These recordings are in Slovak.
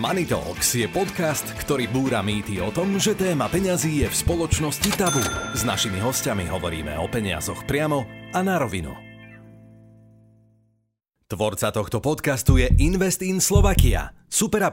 Money Talks je podcast, ktorý búra mýty o tom, že téma peňazí je v spoločnosti tabu. S našimi hostiami hovoríme o peniazoch priamo a na rovinu. Tvorca tohto podcastu je Invest in Slovakia, super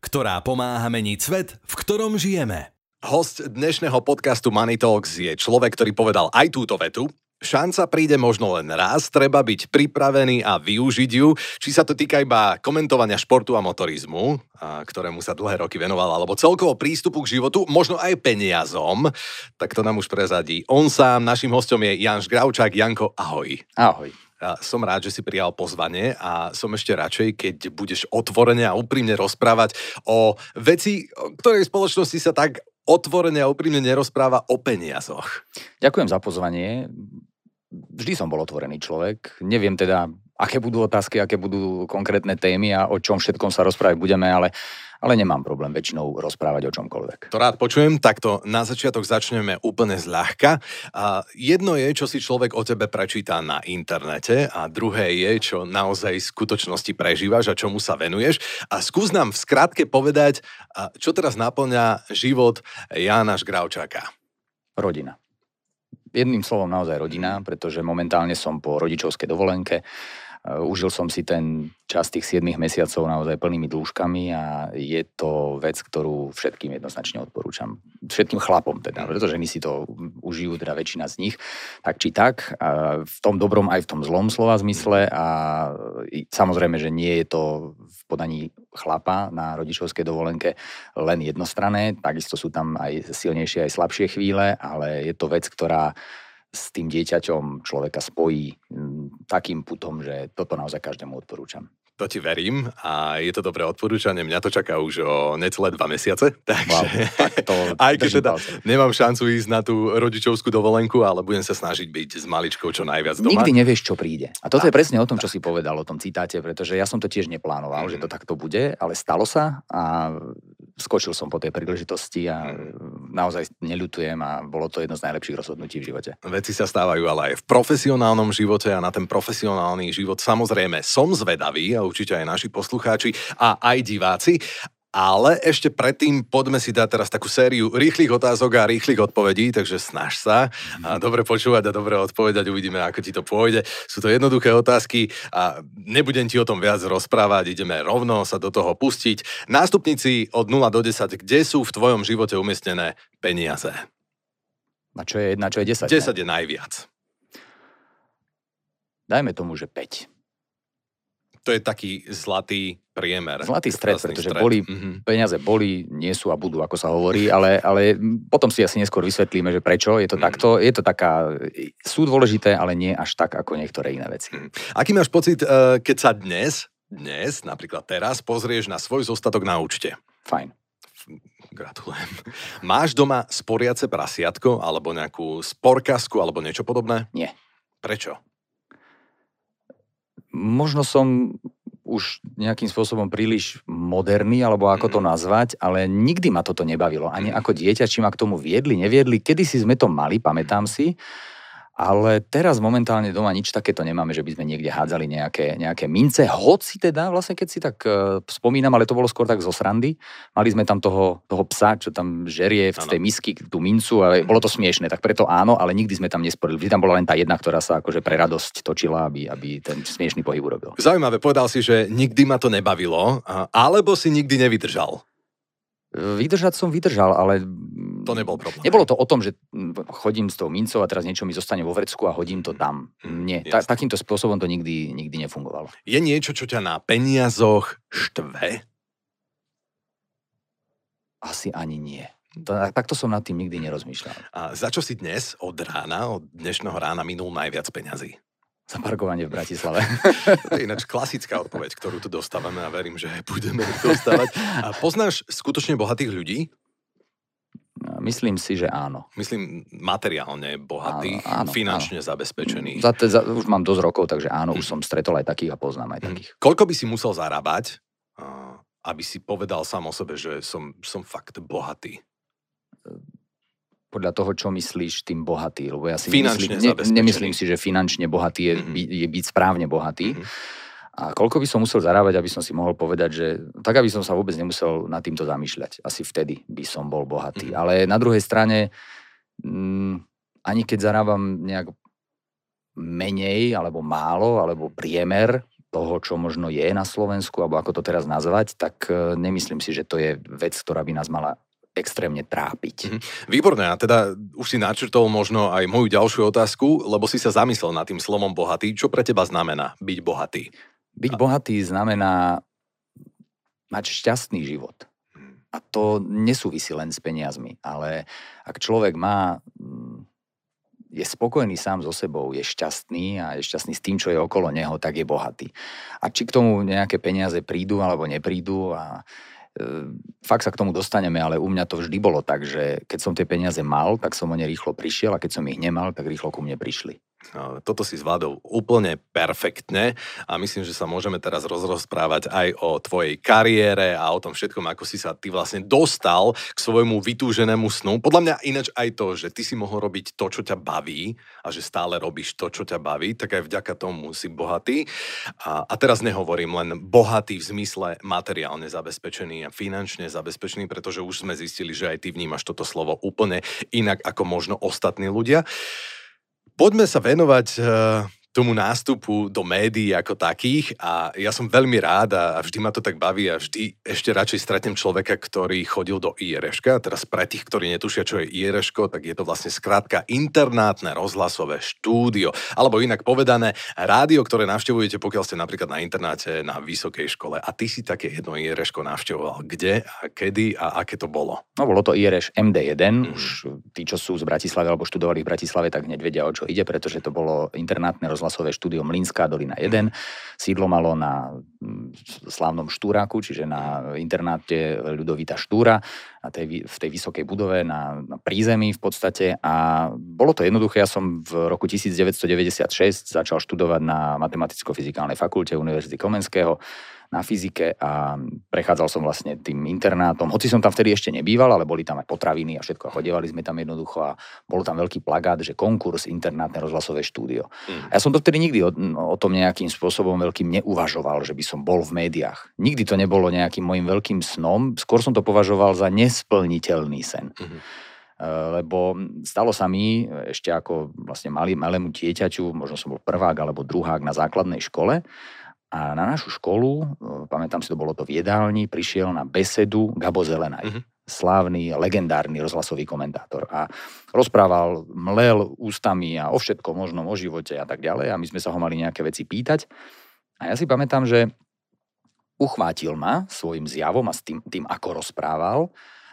ktorá pomáha meniť svet, v ktorom žijeme. Host dnešného podcastu Money Talks je človek, ktorý povedal aj túto vetu, Šanca príde možno len raz, treba byť pripravený a využiť ju, či sa to týka iba komentovania športu a motorizmu, a ktorému sa dlhé roky venoval, alebo celkovo prístupu k životu, možno aj peniazom, tak to nám už prezadí. On sám, našim hostom je Janš Gravčák. Janko, ahoj. Ahoj. Ja som rád, že si prijal pozvanie a som ešte radšej, keď budeš otvorene a úprimne rozprávať o veci, ktorej spoločnosti sa tak otvorene a úprimne nerozpráva o peniazoch. Ďakujem za pozvanie vždy som bol otvorený človek. Neviem teda, aké budú otázky, aké budú konkrétne témy a o čom všetkom sa rozprávať budeme, ale, ale nemám problém väčšinou rozprávať o čomkoľvek. To rád počujem, takto na začiatok začneme úplne zľahka. A jedno je, čo si človek o tebe prečíta na internete a druhé je, čo naozaj v skutočnosti prežívaš a čomu sa venuješ. A skús nám v skratke povedať, čo teraz naplňa život Jána Žgravčáka. Rodina jedným slovom naozaj rodina, pretože momentálne som po rodičovskej dovolenke. Uh, užil som si ten čas tých 7 mesiacov naozaj plnými dĺžkami a je to vec, ktorú všetkým jednoznačne odporúčam. Všetkým chlapom teda, pretože my si to užijú, teda väčšina z nich, tak či tak, v tom dobrom aj v tom zlom slova zmysle a samozrejme, že nie je to v podaní chlapa na rodičovskej dovolenke len jednostrané, takisto sú tam aj silnejšie, aj slabšie chvíle, ale je to vec, ktorá s tým dieťaťom človeka spojí takým putom, že toto naozaj každému odporúčam. To ti verím a je to dobré odporúčanie. Mňa to čaká už o necelé dva mesiace, takže wow, to aj keď teda nemám šancu ísť na tú rodičovskú dovolenku, ale budem sa snažiť byť s maličkou čo najviac doma. Nikdy nevieš, čo príde. A toto tak, je presne o tom, čo si povedal o tom citáte, pretože ja som to tiež neplánoval, mm. že to takto bude, ale stalo sa a skočil som po tej príležitosti a mm. Naozaj neľutujem a bolo to jedno z najlepších rozhodnutí v živote. Veci sa stávajú ale aj v profesionálnom živote a na ten profesionálny život samozrejme som zvedavý a určite aj naši poslucháči a aj diváci. Ale ešte predtým poďme si dať teraz takú sériu rýchlych otázok a rýchlych odpovedí, takže snaž sa a dobre počúvať a dobre odpovedať, uvidíme, ako ti to pôjde. Sú to jednoduché otázky a nebudem ti o tom viac rozprávať, ideme rovno sa do toho pustiť. Nástupníci od 0 do 10, kde sú v tvojom živote umiestnené peniaze? Na čo je, na čo je 10? 10 ne? je najviac. Dajme tomu, že 5 to je taký zlatý priemer. Zlatý stred, pretože stred. boli, mm-hmm. peniaze boli, nie sú a budú, ako sa hovorí, ale, ale potom si asi neskôr vysvetlíme, že prečo je to mm. takto. Je to taká, sú dôležité, ale nie až tak, ako niektoré iné veci. Mm. Aký máš pocit, eh, keď sa dnes, dnes, napríklad teraz, pozrieš na svoj zostatok na účte? Fajn. Gratulujem. Máš doma sporiace prasiatko, alebo nejakú sporkasku, alebo niečo podobné? Nie. Prečo? možno som už nejakým spôsobom príliš moderný, alebo ako to mhm. nazvať, ale nikdy ma toto nebavilo. Ani mhm. ako dieťa, či ma k tomu viedli, neviedli. Kedy si sme to mali, pamätám si. Ale teraz momentálne doma nič takéto nemáme, že by sme niekde hádzali nejaké, nejaké mince. Hoci teda, vlastne keď si tak uh, spomínam, ale to bolo skôr tak zo srandy. Mali sme tam toho, toho psa, čo tam žerie v tej misky tú mincu a bolo to smiešne, tak preto áno, ale nikdy sme tam nesporili. Vždy tam bola len tá jedna, ktorá sa akože pre radosť točila, aby, aby ten smiešný pohyb urobil. Zaujímavé, povedal si, že nikdy ma to nebavilo, alebo si nikdy nevydržal. Vydržať som vydržal, ale... To nebol problém. Nebolo to o tom, že chodím s tou mincov a teraz niečo mi zostane vo vrecku a hodím to tam. Mm, Nie, ta, takýmto spôsobom to nikdy, nikdy nefungovalo. Je niečo, čo ťa na peniazoch štve? Asi ani nie. To, takto som nad tým nikdy nerozmýšľal. A za čo si dnes od rána, od dnešného rána minul najviac peňazí? Za parkovanie v Bratislave. To je ináč klasická odpoveď, ktorú tu dostávame a verím, že budeme dostávať. A poznáš skutočne bohatých ľudí? Myslím si, že áno. Myslím materiálne bohatých, áno, áno, finančne áno. zabezpečených. Za, za, už mám dosť rokov, takže áno, už som stretol aj takých a poznám aj hm. takých. Koľko by si musel zarábať, aby si povedal sám o sebe, že som, som fakt bohatý? Podľa toho, čo myslíš tým bohatý. Lebo ja si nemyslím, ne, nemyslím si, že finančne bohatý je, mm-hmm. je byť správne bohatý. Mm-hmm. A koľko by som musel zarábať, aby som si mohol povedať, že tak, aby som sa vôbec nemusel nad týmto zamýšľať. Asi vtedy by som bol bohatý. Mm. Ale na druhej strane, mm, ani keď zarábam nejak menej, alebo málo, alebo priemer toho, čo možno je na Slovensku, alebo ako to teraz nazvať, tak e, nemyslím si, že to je vec, ktorá by nás mala extrémne trápiť. Mm-hmm. Výborné, a teda už si načrtol možno aj moju ďalšiu otázku, lebo si sa zamyslel nad tým slovom bohatý. Čo pre teba znamená byť bohatý? Byť bohatý znamená mať šťastný život. Hmm. A to nesúvisí len s peniazmi, ale ak človek má, mm, je spokojný sám so sebou, je šťastný a je šťastný s tým, čo je okolo neho, tak je bohatý. A či k tomu nejaké peniaze prídu alebo neprídu a fakt sa k tomu dostaneme, ale u mňa to vždy bolo tak, že keď som tie peniaze mal, tak som o ne rýchlo prišiel a keď som ich nemal, tak rýchlo ku mne prišli. Toto si zvládol úplne perfektne a myslím, že sa môžeme teraz rozprávať aj o tvojej kariére a o tom všetkom, ako si sa ty vlastne dostal k svojmu vytúženému snu. Podľa mňa ináč aj to, že ty si mohol robiť to, čo ťa baví a že stále robíš to, čo ťa baví, tak aj vďaka tomu si bohatý. A, a teraz nehovorím len bohatý v zmysle materiálne zabezpečený a finančne zabezpečený, pretože už sme zistili, že aj ty vnímaš toto slovo úplne inak ako možno ostatní ľudia. Poďme sa venovať uh, tomu nástupu do médií ako takých a ja som veľmi rád a vždy ma to tak baví a vždy ešte radšej stretnem človeka, ktorý chodil do IRŠ. Teraz pre tých, ktorí netušia, čo je IRŠ, tak je to vlastne skrátka internátne rozhlasové štúdio. Alebo inak povedané, rádio, ktoré navštevujete, pokiaľ ste napríklad na internáte na vysokej škole. A ty si také jedno IRŠ navštevoval. Kde a kedy a aké to bolo? No bolo to IRŠ MD1. Mm. Už tí, čo sú z Bratislavy alebo študovali v Bratislave, tak hneď vedia, o čo ide, pretože to bolo internátne rozhlasové štúdio Mlinská dolina 1. Sídlo malo na mm, slávnom Štúraku, čiže na internáte Ľudovita Štúra, na tej, v tej vysokej budove na, na prízemí v podstate. A bolo to jednoduché, ja som v roku 1996 začal študovať na Matematicko-fyzikálnej fakulte Univerzity Komenského na fyzike a prechádzal som vlastne tým internátom. Hoci som tam vtedy ešte nebýval, ale boli tam aj potraviny a všetko a chodievali sme tam jednoducho a bol tam veľký plagát, že konkurs internátne rozhlasové štúdio. Mm. A ja som to vtedy nikdy o, o tom nejakým spôsobom veľkým neuvažoval, že by som bol v médiách. Nikdy to nebolo nejakým môjim veľkým snom, skôr som to považoval za nesplniteľný sen. Mm-hmm lebo stalo sa mi ešte ako vlastne malý, malému dieťaťu, možno som bol prvák alebo druhák na základnej škole, a na našu školu, e, pamätám si, to bolo to v jedálni, prišiel na besedu Gabo Zelenaj. Mm-hmm slávny, legendárny rozhlasový komentátor. A rozprával, mlel ústami a o všetko možnom, o živote a tak ďalej. A my sme sa ho mali nejaké veci pýtať. A ja si pamätám, že uchvátil ma svojim zjavom a s tým, tým ako rozprával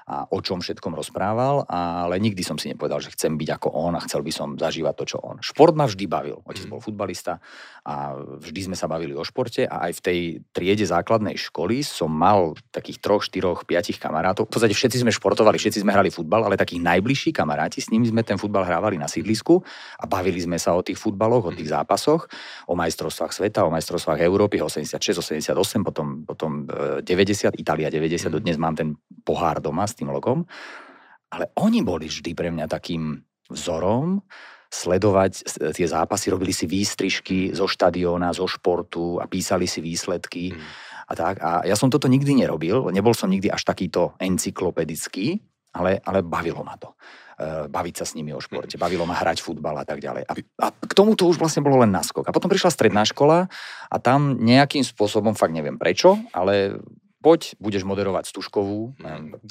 a o čom všetkom rozprával, ale nikdy som si nepovedal, že chcem byť ako on a chcel by som zažívať to, čo on. Šport ma vždy bavil. Otec mm. bol futbalista a vždy sme sa bavili o športe a aj v tej triede základnej školy som mal takých troch, štyroch, piatich kamarátov. V podstate všetci sme športovali, všetci sme hrali futbal, ale takých najbližší kamaráti, s nimi sme ten futbal hrávali na sídlisku a bavili sme sa o tých futbaloch, o tých mhm. zápasoch, o majstrovstvách sveta, o majstrovstvách Európy 86, 88, potom, potom 90, e, Itália 90, mm. dnes mám ten pohár doma tým logom. Ale oni boli vždy pre mňa takým vzorom, sledovať tie zápasy, robili si výstrižky zo štadióna, zo športu a písali si výsledky mm. a tak. A ja som toto nikdy nerobil, nebol som nikdy až takýto encyklopedický, ale, ale bavilo ma to. E, baviť sa s nimi o športe, mm. bavilo ma hrať futbal a tak ďalej. A, a k tomu to už vlastne bolo len naskok. A potom prišla stredná škola a tam nejakým spôsobom, fakt neviem prečo, ale poď, budeš moderovať Stužkovú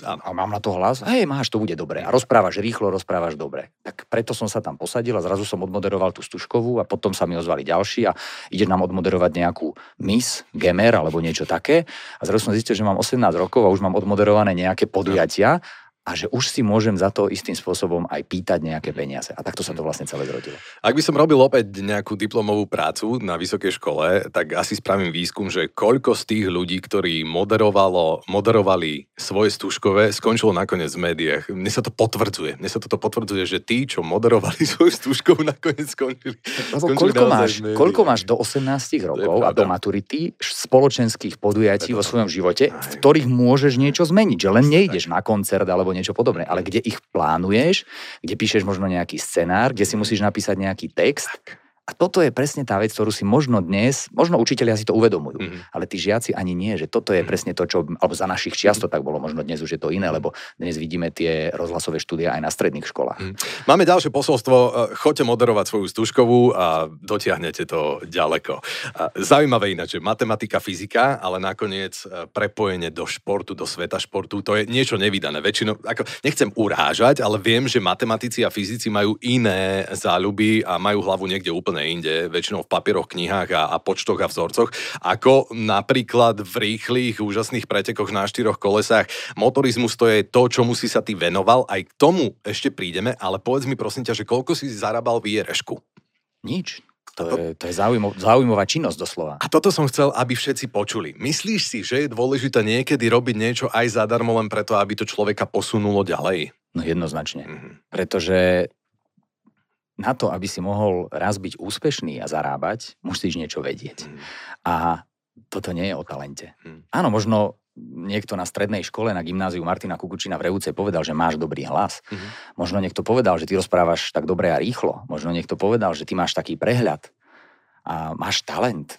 a mám na to hlas, hej, máš, to bude dobre. A rozprávaš rýchlo, rozprávaš dobre. Tak preto som sa tam posadil a zrazu som odmoderoval tú Stužkovú a potom sa mi ozvali ďalší a ide nám odmoderovať nejakú Miss, Gemer alebo niečo také. A zrazu som zistil, že mám 18 rokov a už mám odmoderované nejaké podujatia a že už si môžem za to istým spôsobom aj pýtať nejaké peniaze. A takto sa to vlastne celé zrodilo. Ak by som robil opäť nejakú diplomovú prácu na vysokej škole, tak asi spravím výskum, že koľko z tých ľudí, ktorí moderovalo, moderovali svoje stúžkové, skončilo nakoniec v médiách. Mne sa to potvrdzuje. Mne sa toto potvrdzuje, že tí, čo moderovali svoju stúžkovú, nakoniec skončili. skončili koľko, máš, koľko máš do 18 rokov a do maturity spoločenských podujatí vo svojom živote, v ktorých môžeš niečo zmeniť, že len nejdeš na koncert alebo niečo podobné, ale kde ich plánuješ, kde píšeš možno nejaký scenár, kde si musíš napísať nejaký text A toto je presne tá vec, ktorú si možno dnes, možno učiteľia si to uvedomujú, mm-hmm. ale tí žiaci ani nie, že toto je mm-hmm. presne to, čo, alebo za našich čiast to tak bolo, možno dnes už je to iné, lebo dnes vidíme tie rozhlasové štúdia aj na stredných školách. Mm. Máme ďalšie posolstvo, e, choďte moderovať svoju stužkovú a dotiahnete to ďaleko. Zaujímavé ináč, že matematika, fyzika, ale nakoniec e, prepojenie do športu, do sveta športu, to je niečo nevydané. Väčšinou, ako, nechcem urážať, ale viem, že matematici a fyzici majú iné záľuby a majú hlavu niekde úplne úplne inde, väčšinou v papieroch, knihách a, a počtoch a vzorcoch, ako napríklad v rýchlych, úžasných pretekoch na štyroch kolesách. Motorizmus to je to, čomu si sa ty venoval, aj k tomu ešte prídeme, ale povedz mi prosím ťa, že koľko si zarábal v Jerešku? Nič. To, to, je, to je zaujímav, zaujímavá činnosť doslova. A toto som chcel, aby všetci počuli. Myslíš si, že je dôležité niekedy robiť niečo aj zadarmo len preto, aby to človeka posunulo ďalej? No jednoznačne. Mm-hmm. Pretože na to, aby si mohol raz byť úspešný a zarábať, musíš niečo vedieť. Mm. A toto nie je o talente. Mm. Áno, možno niekto na strednej škole, na gymnáziu Martina Kukučina v Revúce povedal, že máš dobrý hlas. Mm-hmm. Možno niekto povedal, že ty rozprávaš tak dobre a rýchlo. Možno niekto povedal, že ty máš taký prehľad a máš talent.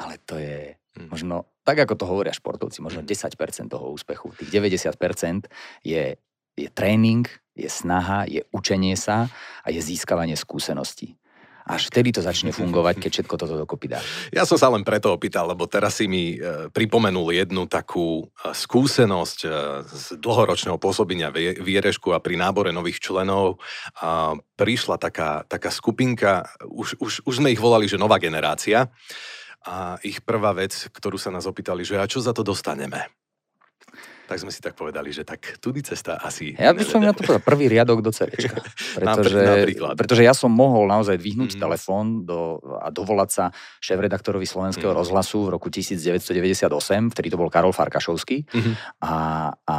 Ale to je mm. možno, tak ako to hovoria športovci, možno mm. 10% toho úspechu. Tých 90% je, je tréning, je snaha, je učenie sa a je získavanie skúseností. Až vtedy to začne fungovať, keď všetko toto dokopy dá. Ja som sa len preto opýtal, lebo teraz si mi e, pripomenul jednu takú e, skúsenosť e, z dlhoročného pôsobenia v a pri nábore nových členov. Prišla taká, taká skupinka, už, už, už sme ich volali, že nová generácia. A ich prvá vec, ktorú sa nás opýtali, že a čo za to dostaneme? Tak sme si tak povedali, že tak tudy cesta asi... Ja by som na to povedal prvý riadok do CVčka. Pretože, pretože ja som mohol naozaj dvihnúť mm. telefón do, a dovolať sa šéf-redaktorovi Slovenského mm. rozhlasu v roku 1998, vtedy to bol Karol Farkašovský, mm-hmm. a, a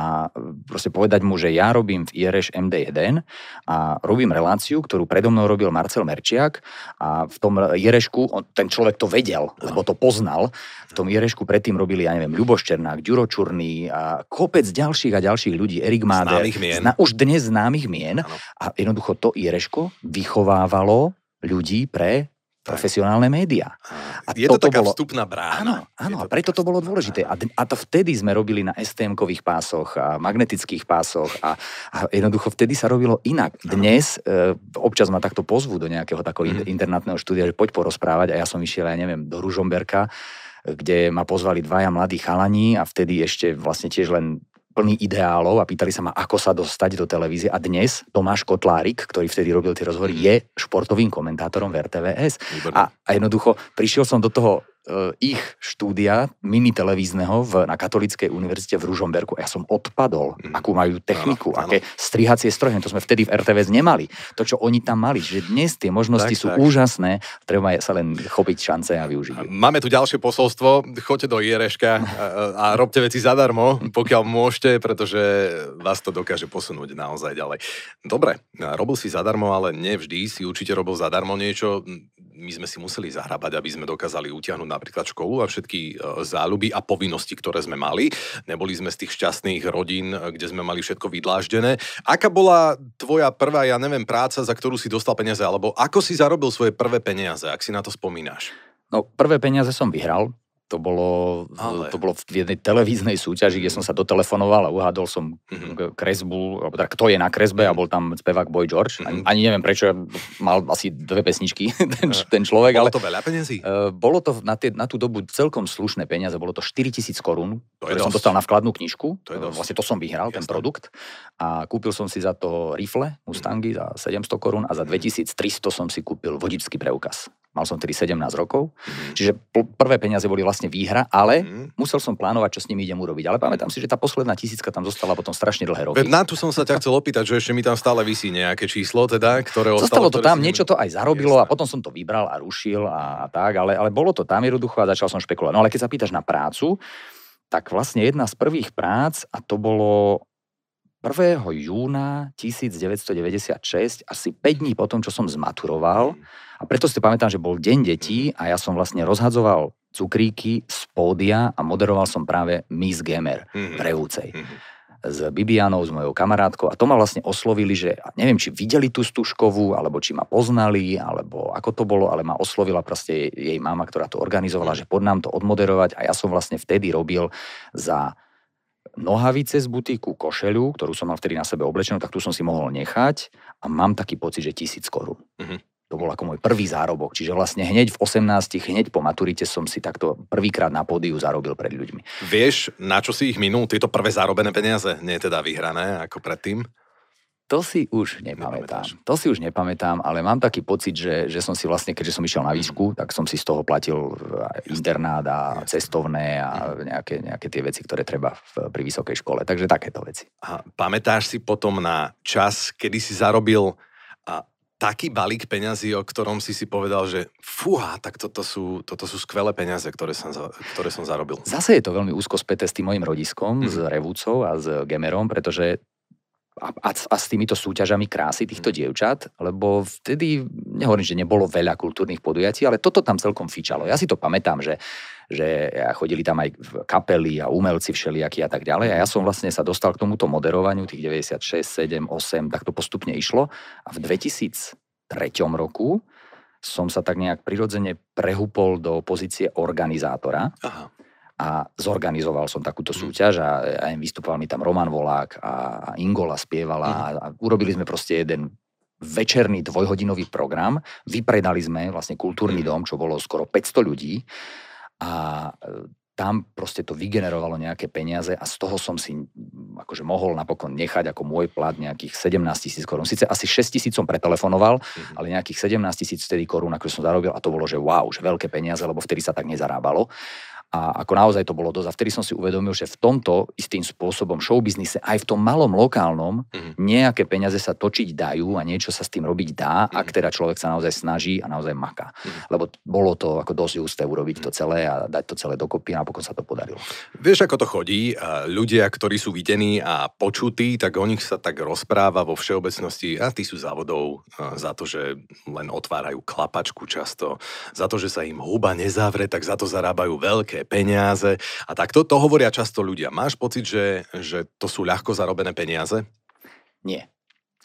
proste povedať mu, že ja robím v IRŠ MD1 a robím reláciu, ktorú predo mnou robil Marcel Merčiak a v tom Jerešku, ten človek to vedel, lebo to poznal, v tom Jerešku predtým robili, ja neviem, Ľuboš Černák, Ďuro Čurný a kopec ďalších a ďalších ľudí, Erik Máder, zna, už dnes známych mien ano. a jednoducho to Ireško vychovávalo ľudí pre profesionálne médiá. A je to taká bolo... vstupná brána. Áno, áno a preto to bolo dôležité. A, a to vtedy sme robili na STM-kových pásoch a magnetických pásoch a, a jednoducho vtedy sa robilo inak. Dnes e, občas ma takto pozvú do nejakého takého mm. internátneho štúdia, že poď porozprávať a ja som išiel, ja neviem, do Ružomberka kde ma pozvali dvaja mladí chalani a vtedy ešte vlastne tiež len plný ideálov a pýtali sa ma, ako sa dostať do televízie. A dnes Tomáš Kotlárik, ktorý vtedy robil tie rozhovory, je športovým komentátorom v RTVS. A, a jednoducho prišiel som do toho ich štúdia mini televízneho v, na Katolíckej univerzite v Ružomberku. Ja som odpadol, mm. akú majú techniku, áno, aké áno. strihacie stroje. To sme vtedy v RTVS nemali. To, čo oni tam mali. Že dnes tie možnosti tak, sú tak. úžasné. Treba sa len chopiť šance a využiť. Máme tu ďalšie posolstvo. Choďte do Jereška a, a robte veci zadarmo, pokiaľ môžete, pretože vás to dokáže posunúť naozaj ďalej. Dobre, robil si zadarmo, ale nevždy si určite robil zadarmo niečo my sme si museli zahrabať, aby sme dokázali utiahnuť napríklad školu a všetky e, záľuby a povinnosti, ktoré sme mali. Neboli sme z tých šťastných rodín, e, kde sme mali všetko vydláždené. Aká bola tvoja prvá, ja neviem, práca, za ktorú si dostal peniaze, alebo ako si zarobil svoje prvé peniaze, ak si na to spomínaš? No, prvé peniaze som vyhral to bolo, Ale... to bolo v jednej televíznej súťaži, kde som sa dotelefonoval a uhádol som mm-hmm. kresbu, alebo teda kto je na kresbe a bol tam spevák Boy George. Mm-hmm. Ani, ani neviem prečo, mal asi dve pesničky ten, ten človek. Bolo ale, to veľa peniazí? Uh, bolo to na, tie, na tú dobu celkom slušné peniaze, bolo to 4000 korún, ktoré som dostal na vkladnú knižku. To je dosť. Vlastne to som vyhral, Jasne. ten produkt. A kúpil som si za to rifle Mustangy mm-hmm. za 700 korún a za 2300 som si kúpil vodičský preukaz. Mal som tedy 17 rokov, mm-hmm. čiže prvé peniaze boli vlastne výhra, ale mm-hmm. musel som plánovať, čo s nimi idem urobiť. Ale pamätám si, že tá posledná tisícka tam zostala potom strašne dlhé roky. Na tu som sa ťa chcel opýtať, že ešte mi tam stále vysí nejaké číslo, teda, ktoré ostalo. Zostalo to tam, niečo to aj zarobilo Jasne. a potom som to vybral a rušil a, a tak, ale, ale bolo to tam jednoducho a začal som špekulovať. No ale keď sa pýtaš na prácu, tak vlastne jedna z prvých prác, a to bolo 1. júna 1996, asi 5 dní potom, čo som zmaturoval, mm a preto si pamätám, že bol deň detí a ja som vlastne rozhadzoval cukríky z pódia a moderoval som práve Miss Gamer mm-hmm. v Revúcej. Mm-hmm. s Bibianou, s mojou kamarátkou a to ma vlastne oslovili, že neviem, či videli tú Stuškovú, alebo či ma poznali, alebo ako to bolo, ale ma oslovila proste jej, jej mama, ktorá to organizovala, že pod nám to odmoderovať a ja som vlastne vtedy robil za nohavice z butíku, košelu, ktorú som mal vtedy na sebe oblečenú, tak tu som si mohol nechať a mám taký pocit, že tisíc korún. Uh-huh. To bol ako môj prvý zárobok. Čiže vlastne hneď v 18, hneď po maturite som si takto prvýkrát na pódiu zarobil pred ľuďmi. Vieš, na čo si ich minul? Tieto prvé zarobené peniaze? Nie teda vyhrané ako predtým? To si už nepamätám. Nepamätáš. To si už nepamätám, ale mám taký pocit, že, že som si vlastne, keďže som išiel na výšku, tak som si z toho platil internát a cestovné a nejaké, nejaké tie veci, ktoré treba v, pri vysokej škole. Takže takéto veci. A pamätáš si potom na čas, kedy si zarobil taký balík peňazí, o ktorom si si povedal, že fúha, tak toto sú, toto sú skvelé peniaze, ktoré som, ktoré som zarobil. Zase je to veľmi úzko späté s tým mojim rodiskom, mm. s Revúcou a s Gemerom, pretože a, a, a s týmito súťažami krásy týchto dievčat, lebo vtedy, nehovorím, že nebolo veľa kultúrnych podujatí, ale toto tam celkom fičalo. Ja si to pamätám, že, že chodili tam aj kapely a umelci všelijakí a tak ďalej. A ja som vlastne sa dostal k tomuto moderovaniu tých 96, 7, 8, tak to postupne išlo. A v 2003 roku som sa tak nejak prirodzene prehupol do pozície organizátora. Aha a zorganizoval som takúto mhm. súťaž a, a vystupoval mi tam Roman Volák a, Ingola spievala mm. a, a urobili sme proste jeden večerný dvojhodinový program. Vypredali sme vlastne kultúrny mm. dom, čo bolo skoro 500 ľudí a e, tam proste to vygenerovalo nejaké peniaze a z toho som si akože mohol napokon nechať ako môj plat nejakých 17 tisíc korún. Sice asi 6 tisíc som pretelefonoval, mm-hmm. ale nejakých 17 tisíc vtedy korún, ako som zarobil a to bolo, že wow, že veľké peniaze, lebo vtedy sa tak nezarábalo. A ako naozaj to bolo dosť. A vtedy som si uvedomil, že v tomto istým spôsobom showbiznise, aj v tom malom lokálnom, mm-hmm. nejaké peniaze sa točiť dajú a niečo sa s tým robiť dá, mm-hmm. ak teda človek sa naozaj snaží a naozaj maká. Mm-hmm. Lebo bolo to ako dosť ústé urobiť to celé a dať to celé dokopy a napokon sa to podarilo. Vieš, ako to chodí? Ľudia, ktorí sú videní a počutí, tak o nich sa tak rozpráva vo všeobecnosti a tí sú závodov za to, že len otvárajú klapačku často, za to, že sa im huba nezavre, tak za to zarábajú veľké veľké peniaze a takto. To hovoria často ľudia. Máš pocit, že, že to sú ľahko zarobené peniaze? Nie.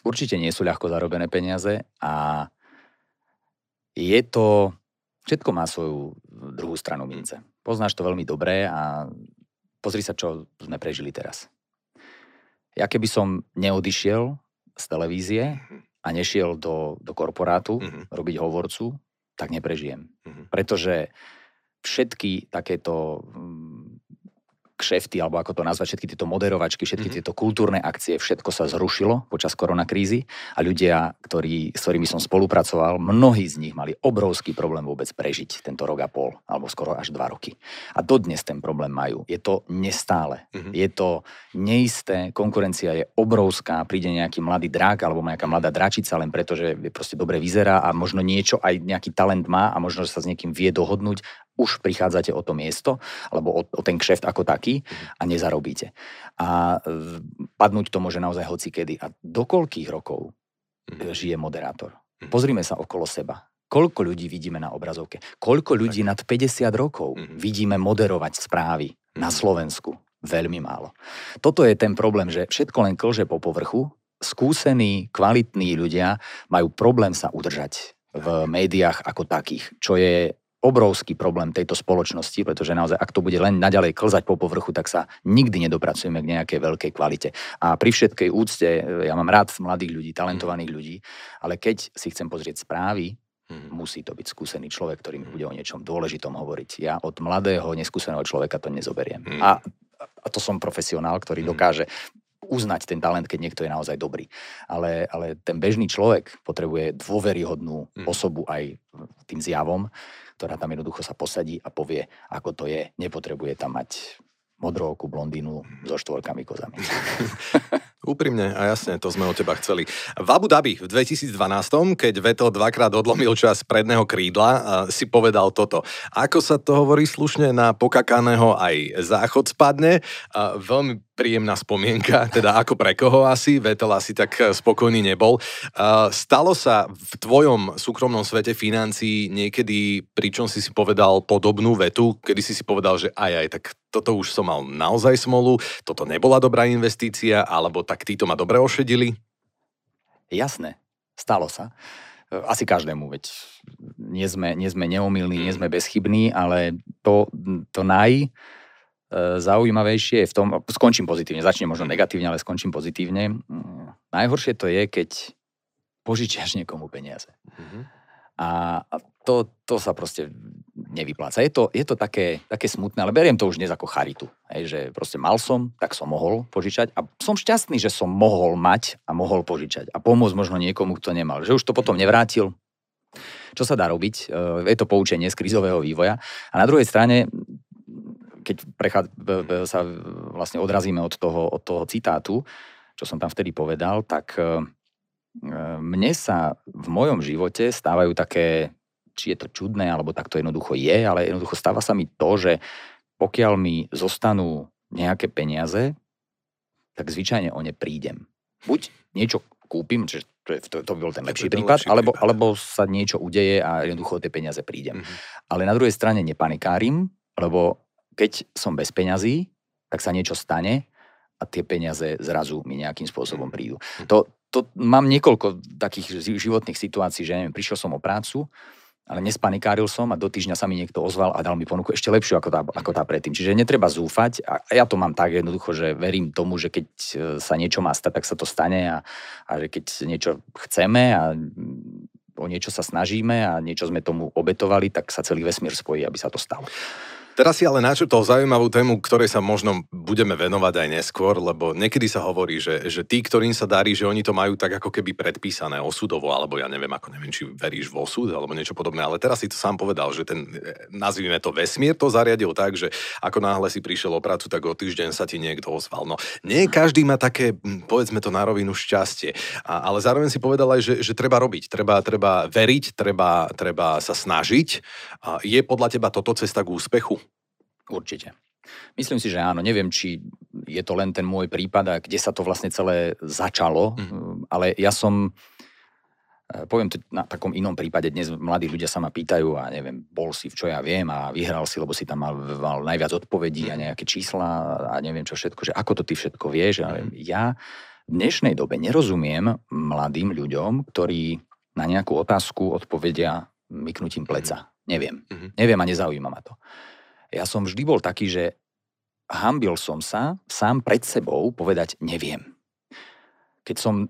Určite nie sú ľahko zarobené peniaze a je to... Všetko má svoju druhú stranu mince. Poznáš to veľmi dobre a pozri sa, čo sme prežili teraz. Ja keby som neodišiel z televízie a nešiel do, do korporátu mm-hmm. robiť hovorcu, tak neprežijem. Mm-hmm. Pretože všetky takéto mm, kšefty, alebo ako to nazvať, všetky tieto moderovačky, všetky mm-hmm. tieto kultúrne akcie, všetko sa zrušilo počas koronakrízy a ľudia, ktorí, s ktorými som spolupracoval, mnohí z nich mali obrovský problém vôbec prežiť tento rok a pol, alebo skoro až dva roky. A dodnes ten problém majú. Je to nestále. Mm-hmm. Je to neisté, konkurencia je obrovská, príde nejaký mladý drak alebo nejaká mladá dračica len preto, že proste dobre vyzerá a možno niečo aj nejaký talent má a možno, že sa s niekým vie dohodnúť už prichádzate o to miesto, alebo o, o ten kšeft ako taký a nezarobíte. A e, padnúť to môže naozaj hoci kedy. A do koľkých rokov mm. žije moderátor? Mm. Pozrime sa okolo seba. Koľko ľudí vidíme na obrazovke? Koľko ľudí nad 50 rokov vidíme moderovať správy na Slovensku? Veľmi málo. Toto je ten problém, že všetko len klže po povrchu, skúsení, kvalitní ľudia majú problém sa udržať v médiách ako takých, čo je obrovský problém tejto spoločnosti, pretože naozaj, ak to bude len naďalej klzať po povrchu, tak sa nikdy nedopracujeme k nejakej veľkej kvalite. A pri všetkej úcte, ja mám rád mladých ľudí, talentovaných ľudí, ale keď si chcem pozrieť správy, Hmm. Musí to byť skúsený človek, ktorý mi bude o niečom dôležitom hovoriť. Ja od mladého, neskúseného človeka to nezoberiem. Hmm. A, a to som profesionál, ktorý hmm. dokáže uznať ten talent, keď niekto je naozaj dobrý. Ale, ale ten bežný človek potrebuje dôveryhodnú osobu aj tým zjavom, ktorá tam jednoducho sa posadí a povie, ako to je. Nepotrebuje tam mať modrovku blondínu so štvorkami kozami. Úprimne a jasne, to sme od teba chceli. V Abu Dhabi v 2012, keď Vettel dvakrát odlomil čas predného krídla, si povedal toto. Ako sa to hovorí slušne, na pokakaného aj záchod spadne. Veľmi príjemná spomienka, teda ako pre koho asi, Vettel asi tak eh, spokojný nebol. Uh, stalo sa v tvojom súkromnom svete financií niekedy, pričom si si povedal podobnú vetu, kedy si si povedal, že aj aj, tak toto už som mal naozaj smolu, toto nebola dobrá investícia, alebo tak títo ma dobre ošedili? Jasné, stalo sa. Eh, asi každému, veď nie sme, nie sme neomilní, nie mm. sme bezchybní, ale to, to naj, zaujímavejšie je v tom, skončím pozitívne, začnem možno negatívne, ale skončím pozitívne. Mm, najhoršie to je, keď požičiaš niekomu peniaze. Mm-hmm. A to, to sa proste nevypláca. Je to, je to také, také smutné, ale beriem to už dnes ako charitu. Hej, že proste mal som, tak som mohol požičať a som šťastný, že som mohol mať a mohol požičať a pomôcť možno niekomu, kto nemal. Že už to potom nevrátil. Čo sa dá robiť? E, je to poučenie z krizového vývoja. A na druhej strane keď prechad, sa vlastne odrazíme od toho, od toho citátu, čo som tam vtedy povedal, tak e, mne sa v mojom živote stávajú také, či je to čudné, alebo tak to jednoducho je, ale jednoducho stáva sa mi to, že pokiaľ mi zostanú nejaké peniaze, tak zvyčajne o ne prídem. Buď niečo kúpim, čiže to, je, to, to by bol ten lepší prípad, lepší alebo, prípad. alebo sa niečo udeje a jednoducho o tie peniaze prídem. Mm-hmm. Ale na druhej strane nepanikárim, lebo keď som bez peňazí, tak sa niečo stane a tie peniaze zrazu mi nejakým spôsobom prídu. Mhm. To, to mám niekoľko takých životných situácií, že neviem, prišiel som o prácu, ale nespanikáril som a do týždňa sa mi niekto ozval a dal mi ponuku ešte lepšiu ako tá, ako tá predtým. Čiže netreba zúfať a ja to mám tak jednoducho, že verím tomu, že keď e, sa niečo má stať, tak sa to stane a, a že keď niečo chceme a o niečo sa snažíme a niečo sme tomu obetovali, tak sa celý vesmír spojí, aby sa to stalo. Teraz si ale načrtol zaujímavú tému, ktorej sa možno budeme venovať aj neskôr, lebo niekedy sa hovorí, že, že tí, ktorým sa darí, že oni to majú tak ako keby predpísané osudovo, alebo ja neviem, ako neviem, či veríš v osud alebo niečo podobné, ale teraz si to sám povedal, že ten, nazvime to vesmír, to zariadil tak, že ako náhle si prišiel o prácu, tak o týždeň sa ti niekto ozval. No, nie každý má také, povedzme to na rovinu, šťastie, a, ale zároveň si povedal aj, že, že treba robiť, treba, treba veriť, treba, treba sa snažiť. A je podľa teba toto cesta k úspechu? Určite. Myslím si, že áno. Neviem, či je to len ten môj prípad a kde sa to vlastne celé začalo, mm. ale ja som, eh, poviem to na takom inom prípade, dnes mladí ľudia sa ma pýtajú a neviem, bol si v čo ja viem a vyhral si, lebo si tam mal, mal najviac odpovedí a mhm. nejaké čísla a neviem čo všetko, že ako to ty všetko vieš, ale mm. ja v dnešnej dobe nerozumiem mladým ľuďom, ktorí na nejakú otázku odpovedia myknutím pleca. Mm. Neviem. Mm-hmm. Neviem a nezaujíma ma to. Ja som vždy bol taký, že hambil som sa sám pred sebou povedať neviem. Keď som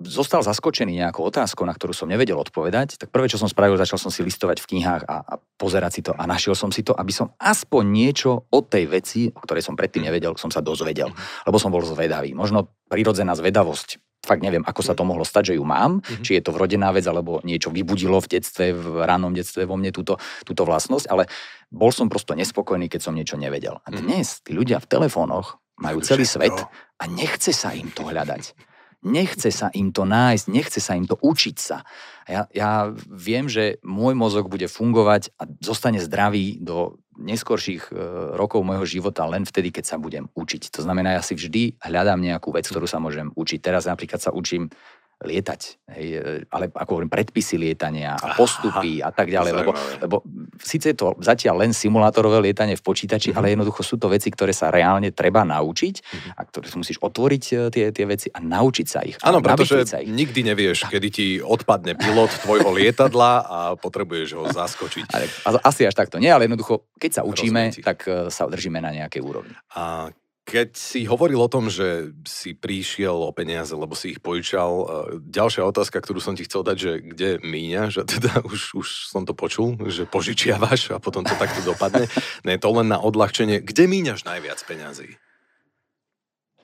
zostal zaskočený nejakou otázkou, na ktorú som nevedel odpovedať, tak prvé, čo som spravil, začal som si listovať v knihách a, a pozerať si to a našiel som si to, aby som aspoň niečo o tej veci, o ktorej som predtým nevedel, som sa dozvedel, lebo som bol zvedavý. Možno prirodzená zvedavosť fakt neviem, ako sa to mohlo stať, že ju mám, mm-hmm. či je to vrodená vec, alebo niečo vybudilo v detstve, v ránom detstve vo mne túto, túto vlastnosť, ale bol som prosto nespokojný, keď som niečo nevedel. A mhm. dnes tí ľudia v telefónoch majú celý svet a nechce sa im to hľadať. Nechce sa im to nájsť, nechce sa im to učiť sa. Ja, ja viem, že môj mozog bude fungovať a zostane zdravý do neskorších e, rokov môjho života len vtedy, keď sa budem učiť. To znamená, ja si vždy hľadám nejakú vec, ktorú sa môžem učiť. Teraz napríklad sa učím lietať, hej, e, ale ako hovorím, predpisy lietania a postupy Aha, a tak ďalej, lebo, lebo síce je to zatiaľ len simulátorové lietanie v počítači, mm-hmm. ale jednoducho sú to veci, ktoré sa reálne treba naučiť mm-hmm. a ktoré musíš otvoriť e, tie, tie veci a naučiť sa ich. Áno, pretože ich. nikdy nevieš, tak. kedy ti odpadne pilot tvojho lietadla a potrebuješ ho zaskočiť. Ale, asi až takto nie, ale jednoducho, keď sa učíme, tak e, sa držíme na nejakej úrovni. A keď si hovoril o tom, že si prišiel o peniaze, lebo si ich požičal, e, ďalšia otázka, ktorú som ti chcel dať, že kde míňaš, a teda už, už som to počul, že požičiavaš a potom to takto dopadne. Ne, to len na odľahčenie. Kde míňaš najviac peňazí?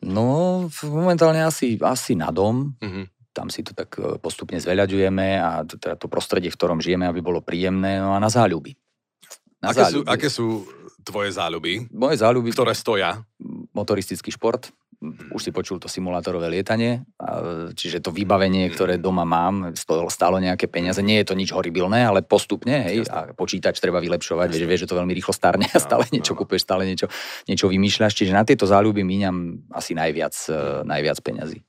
No, momentálne asi, asi na dom. Mm-hmm. Tam si to tak e, postupne zveľaďujeme a teda to prostredie, v ktorom žijeme, aby bolo príjemné, no a na záľuby. Na aké, záľuby. Sú, aké sú tvoje záľuby? Moje záľuby... Ktoré stoja? Motoristický šport, už si počul to simulátorové lietanie, čiže to vybavenie, ktoré doma mám, stálo nejaké peniaze. Nie je to nič horibilné, ale postupne, hej, a počítač treba vylepšovať, vieš, vieš, že to veľmi rýchlo starne a stále niečo kúpeš, stále niečo, niečo vymýšľaš. Čiže na tieto záľuby míňam asi najviac, e, najviac peňazí.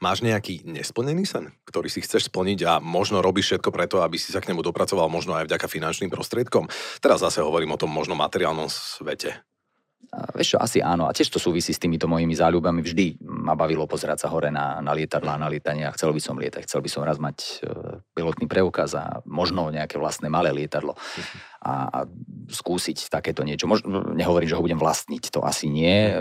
Máš nejaký nesplnený sen, ktorý si chceš splniť a možno robíš všetko preto, aby si sa k nemu dopracoval, možno aj vďaka finančným prostriedkom? Teraz zase hovorím o tom možno materiálnom svete. Vieš čo, asi áno. A tiež to súvisí s týmito mojimi záľubami. Vždy ma bavilo pozerať sa hore na, na lietadlá, na lietanie a chcel by som lietať. Chcel by som raz mať e, pilotný preukaz a možno nejaké vlastné malé lietadlo. A, a skúsiť takéto niečo. Možno, nehovorím, že ho budem vlastniť, to asi nie. E,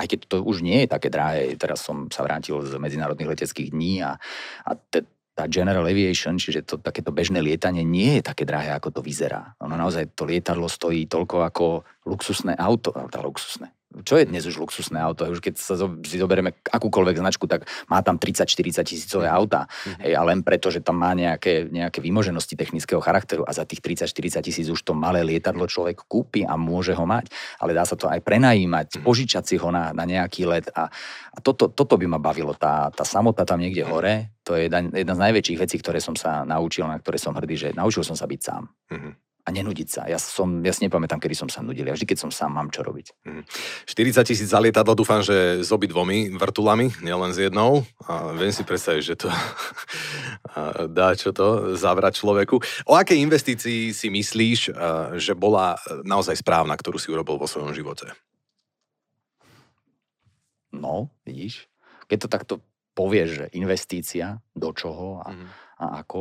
aj keď to už nie je také drahé. Teraz som sa vrátil z medzinárodných leteckých dní a, a te, tá general aviation, čiže to takéto bežné lietanie nie je také drahé, ako to vyzerá. Ono naozaj to lietadlo stojí toľko ako luxusné auto, tá luxusné, čo je dnes už luxusné auto? Už keď sa si zoberieme akúkoľvek značku, tak má tam 30-40 tisícové mhm. auta. Mm-hmm. Hej, a len preto, že tam má nejaké, nejaké vymoženosti technického charakteru a za tých 30-40 tisíc už to malé lietadlo človek kúpi a môže ho mať. Ale dá sa to aj prenajímať, mm-hmm. požičať si ho na, na nejaký let. A, a toto, toto by ma bavilo. Tá, tá samota tam niekde mm-hmm. hore, to je jedna, jedna z najväčších vecí, ktoré som sa naučil, na ktoré som hrdý, že naučil som sa byť sám. Mm-hmm a nenudiť sa. Ja, som, ja si nepamätám, kedy som sa nudil. Ja vždy, keď som sám, mám čo robiť. 40 mhm. tisíc za lietadlo, dúfam, že s obi dvomi vrtulami, nielen s jednou. A viem si predstaviť, že to dá čo to zavrať človeku. O akej investícii si myslíš, že bola naozaj správna, ktorú si urobil vo svojom živote? No, vidíš. Keď to takto povieš, že investícia, do čoho a, mm. a ako,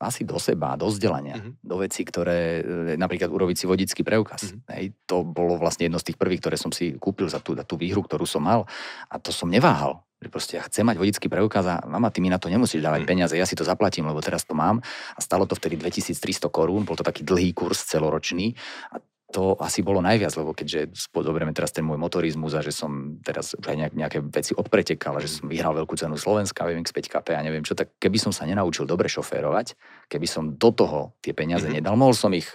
asi do seba, do vzdelania, mm-hmm. do vecí, ktoré, e, napríklad urobiť si vodický preukaz. Mm-hmm. Hej, to bolo vlastne jedno z tých prvých, ktoré som si kúpil za tú, za tú výhru, ktorú som mal a to som neváhal. Že proste ja chcem mať vodický preukaz a mama, ty mi na to nemusíš dávať mm. peniaze, ja si to zaplatím, lebo teraz to mám. A stalo to vtedy 2300 korún, bol to taký dlhý kurz celoročný a to asi bolo najviac, lebo keďže zoberieme teraz ten môj motorizmus a že som teraz už aj nejaké veci odpretekal a že som vyhral veľkú cenu Slovenska, VMX 5 KP a neviem čo, tak keby som sa nenaučil dobre šoférovať, keby som do toho tie peniaze mm-hmm. nedal, mohol som ich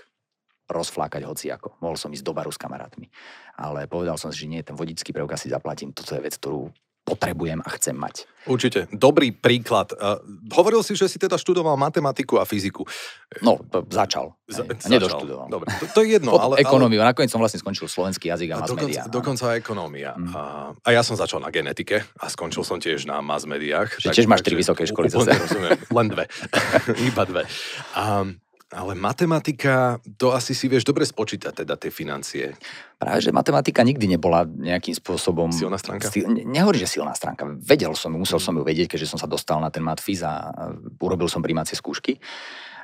rozflákať hociako. Mohol som ísť do baru s kamarátmi. Ale povedal som si, že nie, ten vodický preukaz si zaplatím. Toto je vec, ktorú potrebujem a chcem mať. Určite. Dobrý príklad. Uh, hovoril si, že si teda študoval matematiku a fyziku. No, začal. Z- začal. Nedoštudoval. Dobre, to, to je jedno. ale, ekonómiu. Ale... Nakoniec som vlastne skončil slovenský jazyk a mass dokonca, media. Dokonca ekonómia. Mm. A, a ja som začal na genetike a skončil som tiež na mass mediách. Že tiež máš tri vysoké školy zase. rozumiem. Len dve. Iba dve. Um, ale matematika, to asi si vieš dobre spočítať, teda tie financie. Práve, že matematika nikdy nebola nejakým spôsobom... Silná stránka? Sil, nehovorím, že silná stránka. Vedel som musel som ju vedieť, keďže som sa dostal na ten matfiz a urobil som primácie skúšky.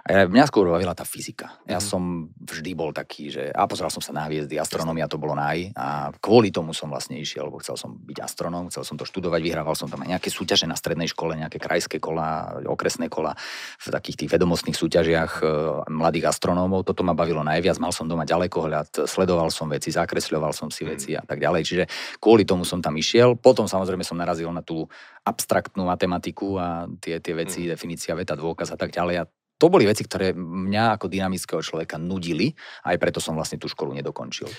A mňa skôr bavila tá fyzika. Ja mm. som vždy bol taký, že a pozeral som sa na hviezdy, astronomia to bolo naj a kvôli tomu som vlastne išiel, lebo chcel som byť astronóm, chcel som to študovať, vyhrával som tam aj nejaké súťaže na strednej škole, nejaké krajské kola, okresné kola v takých tých vedomostných súťažiach e, mladých astronómov. Toto ma bavilo najviac, mal som doma ďalekohľad, sledoval som veci, zakresľoval som si veci a tak ďalej. Čiže kvôli tomu som tam išiel. Potom samozrejme som narazil na tú abstraktnú matematiku a tie, tie veci, mm. definícia veta, dôkaz a tak ďalej. A to boli veci, ktoré mňa ako dynamického človeka nudili, aj preto som vlastne tú školu nedokončil.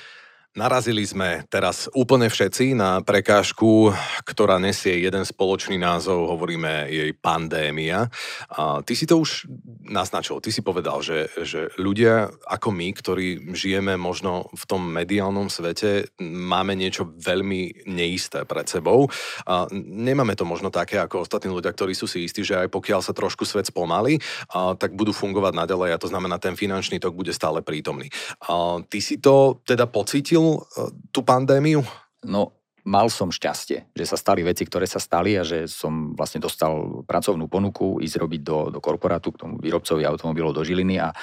Narazili sme teraz úplne všetci na prekážku, ktorá nesie jeden spoločný názov, hovoríme jej pandémia. A ty si to už naznačil, ty si povedal, že, že ľudia ako my, ktorí žijeme možno v tom mediálnom svete, máme niečo veľmi neisté pred sebou. A nemáme to možno také ako ostatní ľudia, ktorí sú si istí, že aj pokiaľ sa trošku svet spomalí, a, tak budú fungovať naďalej a to znamená, ten finančný tok bude stále prítomný. A, ty si to teda pocítil eh, tú pandémiu? No, mal som šťastie, že sa stali veci, ktoré sa stali a že som vlastne dostal pracovnú ponuku ísť robiť do, do korporátu k tomu výrobcovi automobilov do Žiliny a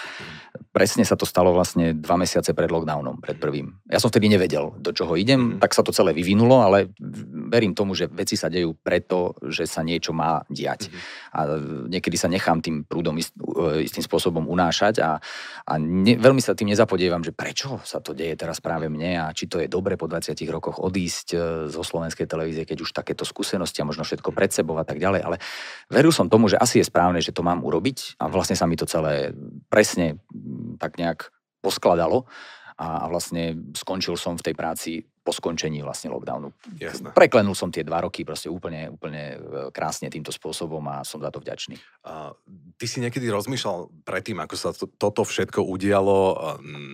presne sa to stalo vlastne dva mesiace pred lockdownom, pred prvým. Ja som vtedy nevedel, do čoho idem, mm. tak sa to celé vyvinulo, ale verím tomu, že veci sa dejú preto, že sa niečo má diať. Mm. A niekedy sa nechám tým prúdom ist, e, istým spôsobom unášať a, a ne, veľmi sa tým nezapodievam, že prečo sa to deje teraz práve mne a či to je dobre po 20 rokoch odísť e, zo slovenskej televízie, keď už takéto skúsenosti a možno všetko pred sebou a tak ďalej. Ale veril som tomu, že asi je správne, že to mám urobiť a vlastne sa mi to celé presne tak nejak poskladalo. A, vlastne skončil som v tej práci po skončení vlastne lockdownu. Jasné. Preklenul som tie dva roky proste úplne, úplne e, krásne týmto spôsobom a som za to vďačný. A ty si niekedy rozmýšľal predtým, ako sa to, toto všetko udialo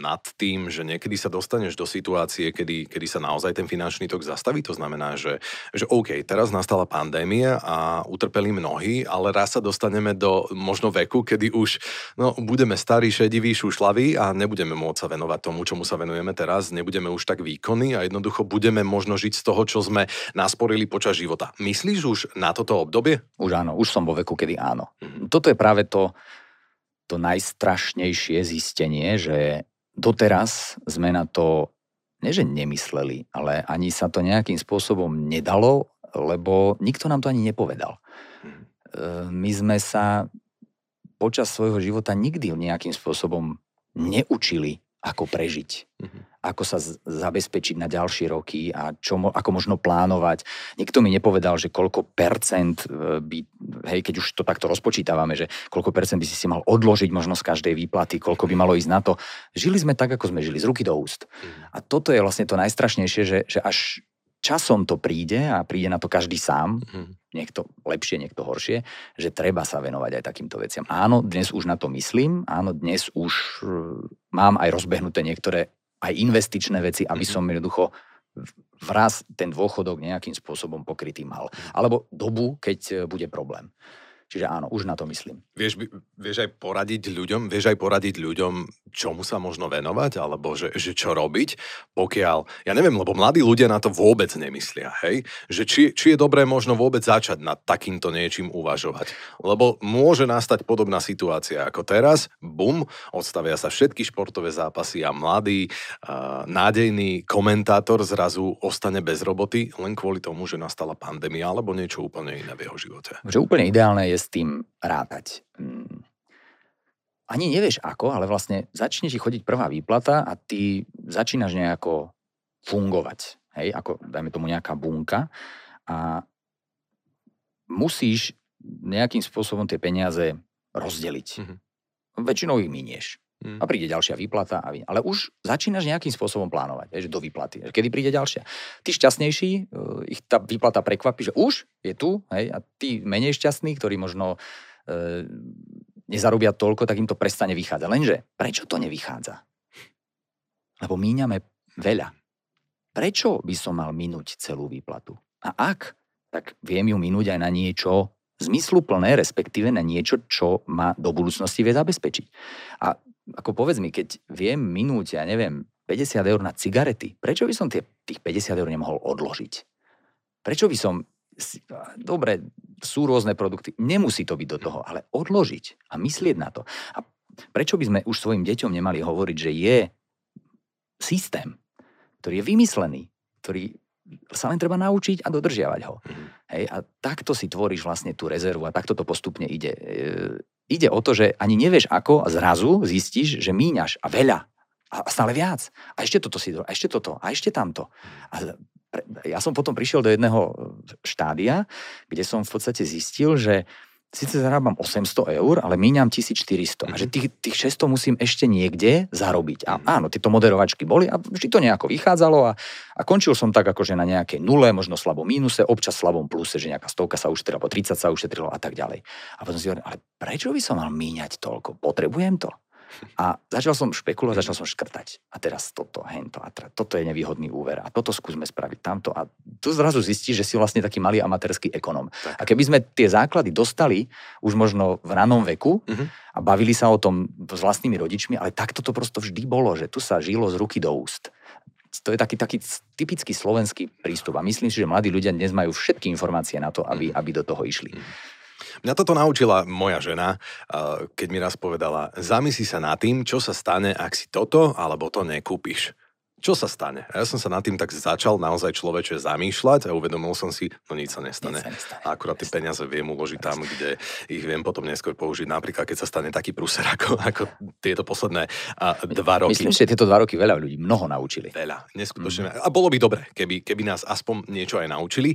nad tým, že niekedy sa dostaneš do situácie, kedy, kedy sa naozaj ten finančný tok zastaví? To znamená, že, že OK, teraz nastala pandémia a utrpeli mnohí, ale raz sa dostaneme do možno veku, kedy už no, budeme starí, šediví, šušlaví a nebudeme môcť sa venovať tomu, čomu sa venujeme teraz, nebudeme už tak výkonní a jednoducho budeme možno žiť z toho, čo sme nasporili počas života. Myslíš už na toto obdobie? Už áno, už som vo veku, kedy áno. Mm-hmm. Toto je práve to, to najstrašnejšie zistenie, že doteraz sme na to nie že nemysleli, ale ani sa to nejakým spôsobom nedalo, lebo nikto nám to ani nepovedal. Mhm. E, my sme sa počas svojho života nikdy nejakým spôsobom neučili, ako prežiť. Mm-hmm. Ako sa z- zabezpečiť na ďalšie roky a čo mo- ako možno plánovať. Nikto mi nepovedal, že koľko percent e, by, hej, keď už to takto rozpočítavame, že koľko percent by si si mal odložiť možno z každej výplaty, koľko by malo ísť na to. Žili sme tak, ako sme žili, z ruky do úst. Mm-hmm. A toto je vlastne to najstrašnejšie, že, že až časom to príde a príde na to každý sám, mm-hmm. niekto lepšie, niekto horšie, že treba sa venovať aj takýmto veciam. Áno, dnes už na to myslím, áno, dnes už e, mám aj rozbehnuté niektoré aj investičné veci, aby mm-hmm. som jednoducho vraz ten dôchodok nejakým spôsobom pokrytý mal. Mhm. Alebo dobu, keď e, bude problém. Čiže áno, už na to myslím. Vieš, vieš aj poradiť ľuďom, vieš aj poradiť ľuďom, čomu sa možno venovať, alebo že, že čo robiť, pokiaľ, ja neviem, lebo mladí ľudia na to vôbec nemyslia, hej? Že či, či je dobré možno vôbec začať nad takýmto niečím uvažovať. Lebo môže nastať podobná situácia ako teraz, bum, odstavia sa všetky športové zápasy a mladý, uh, nádejný komentátor zrazu ostane bez roboty len kvôli tomu, že nastala pandémia alebo niečo úplne iné v jeho živote. Že úplne ideálne je je s tým rátať. Mm. Ani nevieš ako, ale vlastne začne ti chodiť prvá výplata a ty začínaš nejako fungovať. Hej, ako dajme tomu nejaká bunka a musíš nejakým spôsobom tie peniaze rozdeliť. Mm-hmm. Väčšinou ich minieš. Mm. A príde ďalšia výplata. A vy... Ale už začínaš nejakým spôsobom plánovať, že do výplaty. Kedy príde ďalšia. Ty šťastnejší, e, ich tá výplata prekvapí, že už je tu, hej, a tí menej šťastní, ktorí možno e, nezarobia toľko, tak im to prestane vychádzať. Lenže, prečo to nevychádza? Lebo míňame veľa. Prečo by som mal minúť celú výplatu? A ak, tak viem ju minúť aj na niečo zmysluplné, respektíve na niečo, čo ma do budúcnosti vie zabezpečiť. A ako povedz mi, keď viem minúť, ja neviem, 50 eur na cigarety, prečo by som tie, tých 50 eur nemohol odložiť? Prečo by som, dobre, sú rôzne produkty, nemusí to byť do toho, ale odložiť a myslieť na to. A prečo by sme už svojim deťom nemali hovoriť, že je systém, ktorý je vymyslený, ktorý sa len treba naučiť a dodržiavať ho. Mm. Hej, a takto si tvoríš vlastne tú rezervu a takto to postupne ide. E, ide o to, že ani nevieš ako a zrazu zistíš, že míňaš a veľa a stále viac. A ešte toto si, a ešte toto, a ešte tamto. A ja som potom prišiel do jedného štádia, kde som v podstate zistil, že síce zarábam 800 eur, ale míňam 1400. Mm-hmm. A že mhm. tých, tých 600 musím ešte niekde zarobiť. A mhm. áno, tieto moderovačky boli a vždy to nejako vychádzalo a, a končil som tak akože na nejakej nule, možno slabom mínuse, občas slabom pluse, že nejaká stovka sa ušetrila, po 30 sa ušetrilo a tak ďalej. A potom si hovorím, ale prečo by som mal míňať toľko? Potrebujem to? A začal som špekulovať, začal som škrtať. A teraz toto, hento, a teda, toto je nevýhodný úver. A toto skúsme spraviť, tamto. A tu zrazu zistíš, že si vlastne taký malý amatérsky ekonóm. A keby sme tie základy dostali už možno v ranom veku uh-huh. a bavili sa o tom s vlastnými rodičmi, ale takto to prosto vždy bolo, že tu sa žilo z ruky do úst to je taký, taký typický slovenský prístup a myslím si, že mladí ľudia dnes majú všetky informácie na to, aby, mhm. aby do toho išli. Mňa toto naučila moja žena, keď mi raz povedala, zamysli sa nad tým, čo sa stane, ak si toto alebo to nekúpiš čo sa stane? A ja som sa nad tým tak začal naozaj človeče zamýšľať a uvedomil som si, no nič sa nestane. Nič sa nestane. A akurát tie peniaze viem uložiť tam, kde ich viem potom neskôr použiť. Napríklad, keď sa stane taký prúser ako, ako tieto posledné a, dva roky. Myslím, že tieto dva roky veľa ľudí mnoho naučili. Veľa, neskutočne. Mm. A bolo by dobre, keby, keby nás aspoň niečo aj naučili.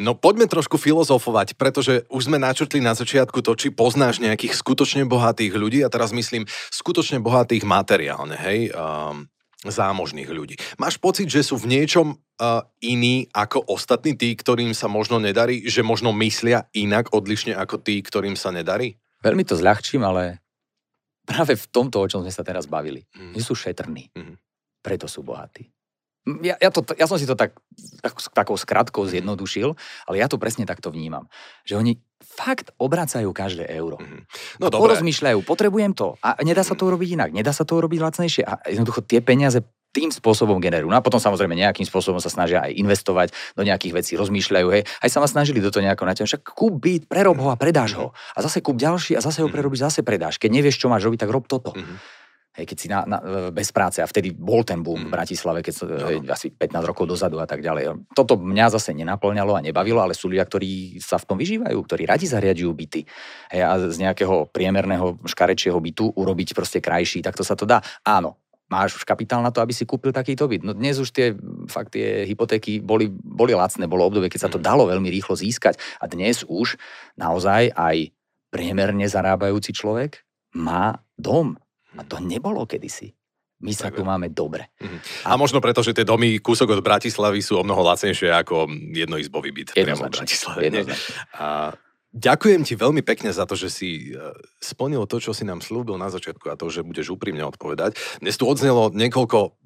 No poďme trošku filozofovať, pretože už sme načrtli na začiatku to, či poznáš nejakých skutočne bohatých ľudí a teraz myslím skutočne bohatých materiálne, hej. Um, zámožných ľudí. Máš pocit, že sú v niečom uh, iní ako ostatní tí, ktorým sa možno nedarí? Že možno myslia inak, odlišne ako tí, ktorým sa nedarí? Veľmi to zľahčím, ale práve v tomto, o čom sme sa teraz bavili. Mm. Že sú šetrní. Mm. Preto sú bohatí. Ja, ja, to, ja som si to tak, tak takou skratkou zjednodušil, ale ja to presne takto vnímam. Že oni fakt obracajú každé euro. Mm-hmm. No dobre. Porozmýšľajú, potrebujem to a nedá sa to urobiť inak, nedá sa to urobiť lacnejšie a jednoducho tie peniaze tým spôsobom generujú. No a potom samozrejme nejakým spôsobom sa snažia aj investovať do nejakých vecí, rozmýšľajú, hej, aj sa ma snažili do toho nejako natiahnuť, však kúp byt, prerob ho a predáš ho. A zase kúp ďalší a zase ho mhm. prerobíš, zase predáš. Keď nevieš, čo máš robiť, tak rob toto. Mm-hmm. Hej, keď si na, na, bez práce a vtedy bol ten boom v mhm. Bratislave, keď no. hej, asi 15 rokov dozadu a tak ďalej. Toto mňa zase nenaplňalo a nebavilo, ale sú ľudia, ktorí sa v tom vyžívajú, ktorí radi zariadujú byty. Hej, a z nejakého priemerného škarečieho bytu urobiť proste krajší, tak to sa to dá. Áno, máš už kapitál na to, aby si kúpil takýto byt. No dnes už tie, fakt tie hypotéky boli, boli lacné, bolo obdobie, keď sa to mhm. dalo veľmi rýchlo získať a dnes už naozaj aj priemerne zarábajúci človek má dom a to nebolo kedysi. My sa tak, tu máme dobre. A, a možno preto, že tie domy kúsok od Bratislavy sú o mnoho lacnejšie ako jednoizbový byt priamo v Bratislave. A ďakujem ti veľmi pekne za to, že si e, splnil to, čo si nám slúbil na začiatku a to, že budeš úprimne odpovedať. Dnes tu odznelo niekoľko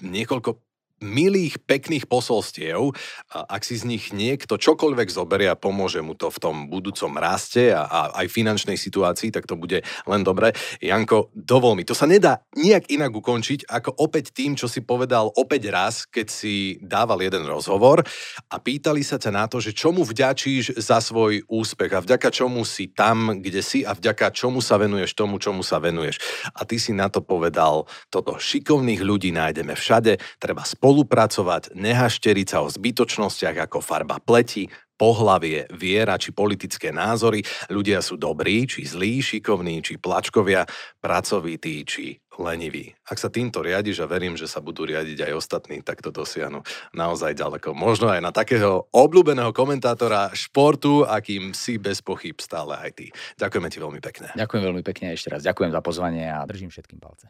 niekoľko milých, pekných posolstiev. A ak si z nich niekto čokoľvek zoberie a pomôže mu to v tom budúcom raste a, a aj finančnej situácii, tak to bude len dobre. Janko, dovol mi, to sa nedá nejak inak ukončiť, ako opäť tým, čo si povedal opäť raz, keď si dával jeden rozhovor a pýtali sa ťa na to, že čomu vďačíš za svoj úspech a vďaka čomu si tam, kde si a vďaka čomu sa venuješ tomu, čomu sa venuješ. A ty si na to povedal, toto šikovných ľudí nájdeme všade, treba spolu spolupracovať, nehašteriť sa o zbytočnostiach ako farba pleti, pohlavie, viera či politické názory. Ľudia sú dobrí, či zlí, šikovní, či plačkovia, pracovití, či leniví. Ak sa týmto riadiš a verím, že sa budú riadiť aj ostatní, tak to dosiahnu naozaj ďaleko. Možno aj na takého obľúbeného komentátora športu, akým si bez pochyb stále aj ty. Ďakujeme ti veľmi pekne. Ďakujem veľmi pekne ešte raz. Ďakujem za pozvanie a držím všetkým palce.